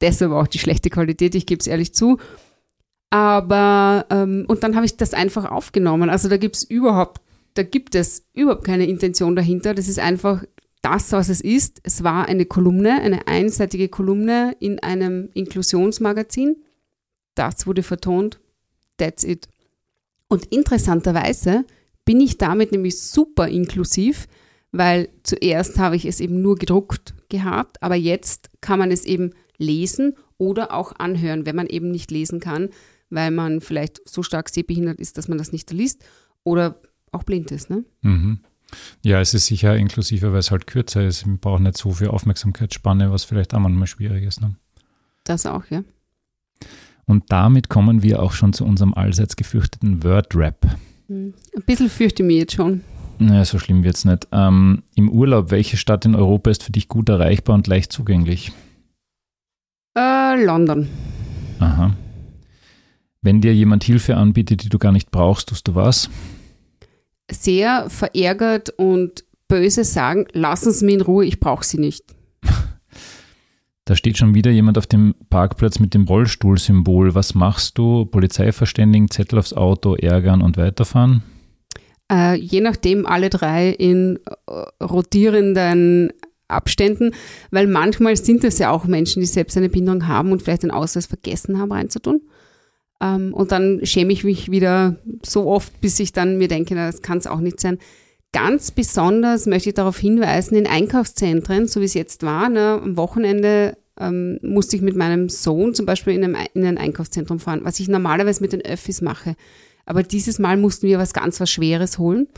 Deshalb auch die schlechte Qualität, ich gebe es ehrlich zu. Aber, ähm, und dann habe ich das einfach aufgenommen. Also da gibt es überhaupt, da gibt es überhaupt keine Intention dahinter. Das ist einfach das, was es ist. Es war eine Kolumne, eine einseitige Kolumne in einem Inklusionsmagazin. Das wurde vertont. That's it. Und interessanterweise bin ich damit nämlich super inklusiv, weil zuerst habe ich es eben nur gedruckt gehabt, aber jetzt kann man es eben lesen oder auch anhören, wenn man eben nicht lesen kann, weil man vielleicht so stark sehbehindert ist, dass man das nicht liest oder auch blind ist. Ne? Mhm. Ja, es ist sicher inklusiver, weil es halt kürzer ist. Man braucht nicht so viel Aufmerksamkeitsspanne, was vielleicht auch manchmal schwierig ist. Ne? Das auch, ja. Und damit kommen wir auch schon zu unserem allseits gefürchteten Word-Rap. Hm. Ein bisschen fürchte ich mich jetzt schon. Naja, so schlimm wird es nicht. Ähm, Im Urlaub, welche Stadt in Europa ist für dich gut erreichbar und leicht zugänglich? Äh, London. Aha. Wenn dir jemand Hilfe anbietet, die du gar nicht brauchst, tust du was? Sehr verärgert und böse sagen, lassen Sie mich in Ruhe, ich brauche Sie nicht. <laughs> Da steht schon wieder jemand auf dem Parkplatz mit dem Rollstuhlsymbol. Was machst du? Polizei verständigen, Zettel aufs Auto, ärgern und weiterfahren? Äh, je nachdem alle drei in äh, rotierenden Abständen, weil manchmal sind es ja auch Menschen, die selbst eine Behinderung haben und vielleicht den Ausweis vergessen haben reinzutun. Ähm, und dann schäme ich mich wieder so oft, bis ich dann mir denke, na, das kann es auch nicht sein. Ganz besonders möchte ich darauf hinweisen, in Einkaufszentren, so wie es jetzt war, ne, am Wochenende ähm, musste ich mit meinem Sohn zum Beispiel in, einem, in ein Einkaufszentrum fahren, was ich normalerweise mit den Öffis mache. Aber dieses Mal mussten wir was ganz was Schweres holen.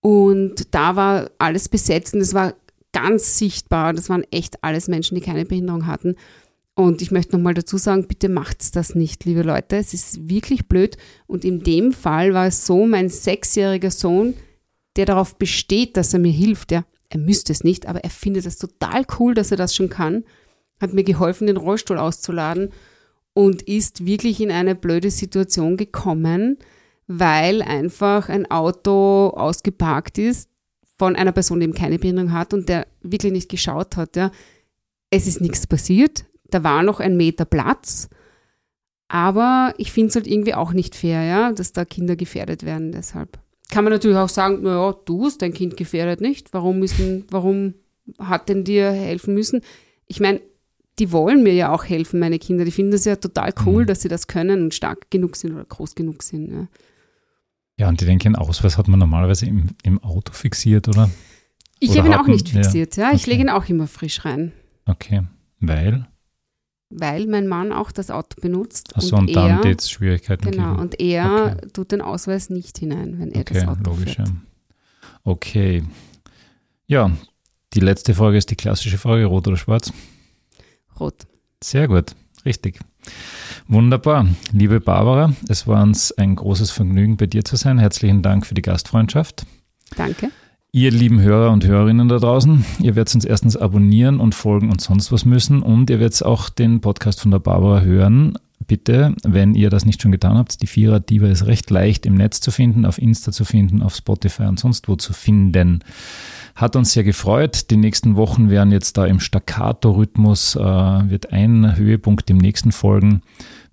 Und da war alles besetzt und es war ganz sichtbar. Das waren echt alles Menschen, die keine Behinderung hatten. Und ich möchte nochmal dazu sagen, bitte macht's das nicht, liebe Leute. Es ist wirklich blöd. Und in dem Fall war es so, mein sechsjähriger Sohn, der darauf besteht, dass er mir hilft, ja, er müsste es nicht, aber er findet es total cool, dass er das schon kann, hat mir geholfen, den Rollstuhl auszuladen und ist wirklich in eine blöde Situation gekommen, weil einfach ein Auto ausgeparkt ist von einer Person, die eben keine Behinderung hat und der wirklich nicht geschaut hat. Ja. Es ist nichts passiert, da war noch ein Meter Platz. Aber ich finde es halt irgendwie auch nicht fair, ja, dass da Kinder gefährdet werden. Deshalb kann man natürlich auch sagen, naja, du hast dein Kind gefährdet nicht. Warum müssen, warum hat denn dir helfen müssen? Ich meine, die wollen mir ja auch helfen, meine Kinder. Die finden das ja total cool, mhm. dass sie das können und stark genug sind oder groß genug sind. Ja, ja und die denken, Ausweis hat man normalerweise im, im Auto fixiert, oder? Ich habe ihn auch nicht fixiert, ja. ja. Ich okay. lege ihn auch immer frisch rein. Okay, weil? Weil mein Mann auch das Auto benutzt. Achso, und, und dann geht es Schwierigkeiten Genau, geben. und er okay. tut den Ausweis nicht hinein, wenn er okay, das Auto logisch, fährt. Ja. Okay. Ja, die letzte Frage ist die klassische Frage, rot oder schwarz? Rot. Sehr gut, richtig. Wunderbar. Liebe Barbara, es war uns ein großes Vergnügen, bei dir zu sein. Herzlichen Dank für die Gastfreundschaft. Danke. Ihr lieben Hörer und Hörerinnen da draußen, ihr werdet uns erstens abonnieren und folgen und sonst was müssen und ihr werdet auch den Podcast von der Barbara hören. Bitte, wenn ihr das nicht schon getan habt, die Vierer Diva ist recht leicht im Netz zu finden, auf Insta zu finden, auf Spotify und sonst wo zu finden. Hat uns sehr gefreut. Die nächsten Wochen werden jetzt da im Staccato-Rhythmus, äh, wird ein Höhepunkt dem nächsten folgen.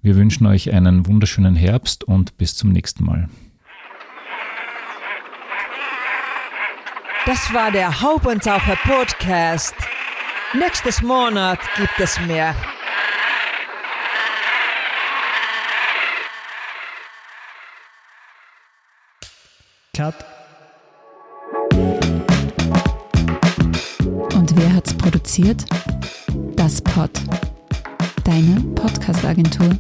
Wir wünschen euch einen wunderschönen Herbst und bis zum nächsten Mal. Das war der Haubentaucher Podcast. Nächstes Monat gibt es mehr. Cut. Und wer hat's produziert? Das Pod. Deine Podcast-Agentur.